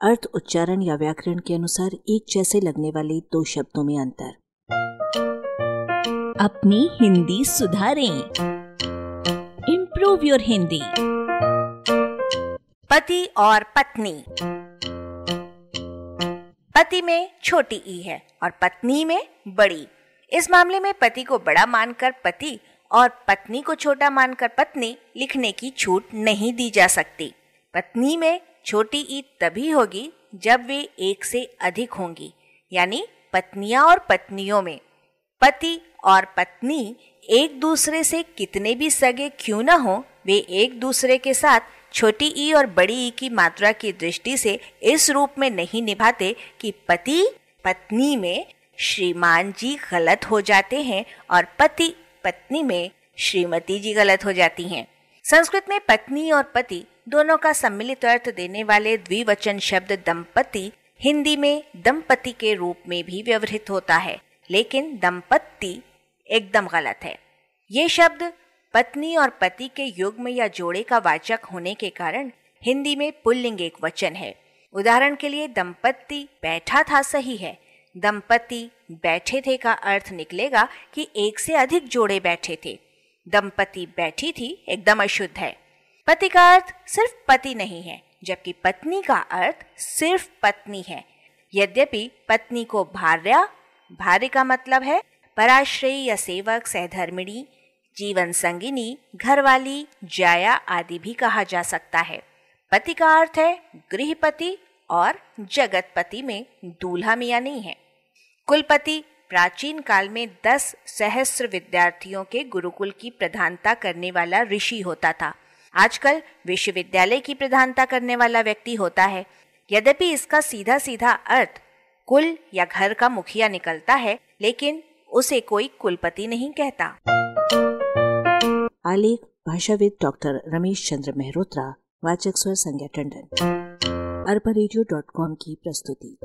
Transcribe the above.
अर्थ, उच्चारण या व्याकरण के अनुसार एक जैसे लगने वाले दो शब्दों में अंतर। अपनी हिंदी सुधारें। इम्प्रूव योर हिंदी पति और पत्नी। पति में छोटी ई है और पत्नी में बड़ी। इस मामले में पति को बड़ा मानकर पति और पत्नी को छोटा मानकर पत्नी लिखने की छूट नहीं दी जा सकती। पत्नी में छोटी ईद तभी होगी जब वे एक से अधिक होंगी, यानी पत्नियाँ और पत्नियों में। पति और पत्नी एक दूसरे से कितने भी सगे क्यों न हो, वे एक दूसरे के साथ छोटी ई और बड़ी ई की मात्रा की दृष्टि से इस रूप में नहीं निभाते कि पति, पत्नी में श्रीमान जी गलत हो जाते हैं और पति, पत्नी में श्रीमती जी गलत हो जाती हैं। संस्कृत में पत्नी और पति दोनों का सम्मिलित अर्थ देने वाले द्विवचन शब्द दंपति हिंदी में दंपति के रूप में भी व्यवहित होता है, लेकिन दंपत्ति एकदम गलत है। ये शब्द पत्नी और पति के युग्म या जोड़े का वाचक होने के कारण हिंदी में पुल्लिंग एक वचन है। उदाहरण के लिए, दंपत्ति बैठा था सही है। दंपति बैठे थे का अर्थ निकलेगा कि एक से अधिक जोड़े बैठे थे। दंपति बैठी थी, एकदम अशुद्ध है। पति का अर्थ सिर्फ़ पति नहीं है, जबकि पत्नी का अर्थ सिर्फ़ पत्नी है। यद्यपि पत्नी को भार्या, भार्य का मतलब है पराश्रयी या सेवक, सहधर्मिणी, जीवन संगिनी, घरवाली, जाया आदि भी कहा जा सकता है। पति का अर्थ है गृहपति और जगतपति में दूल्हा मिया नहीं है। कुलपति प्राचीन काल में दस सहस्र विद्यार्थियों के गुरुकुल की प्रधानता करने वाला ऋषि होता था। आजकल विश्वविद्यालय की प्रधानता करने वाला व्यक्ति होता है। यद्यपि इसका सीधा सीधा अर्थ कुल या घर का मुखिया निकलता है, लेकिन उसे कोई कुलपति नहीं कहता। आलेख, भाषाविद डॉक्टर रमेश चंद्र मेहरोत्रा, वाचक स्वर संज्ञा टंडन। अरबा की प्रस्तुति।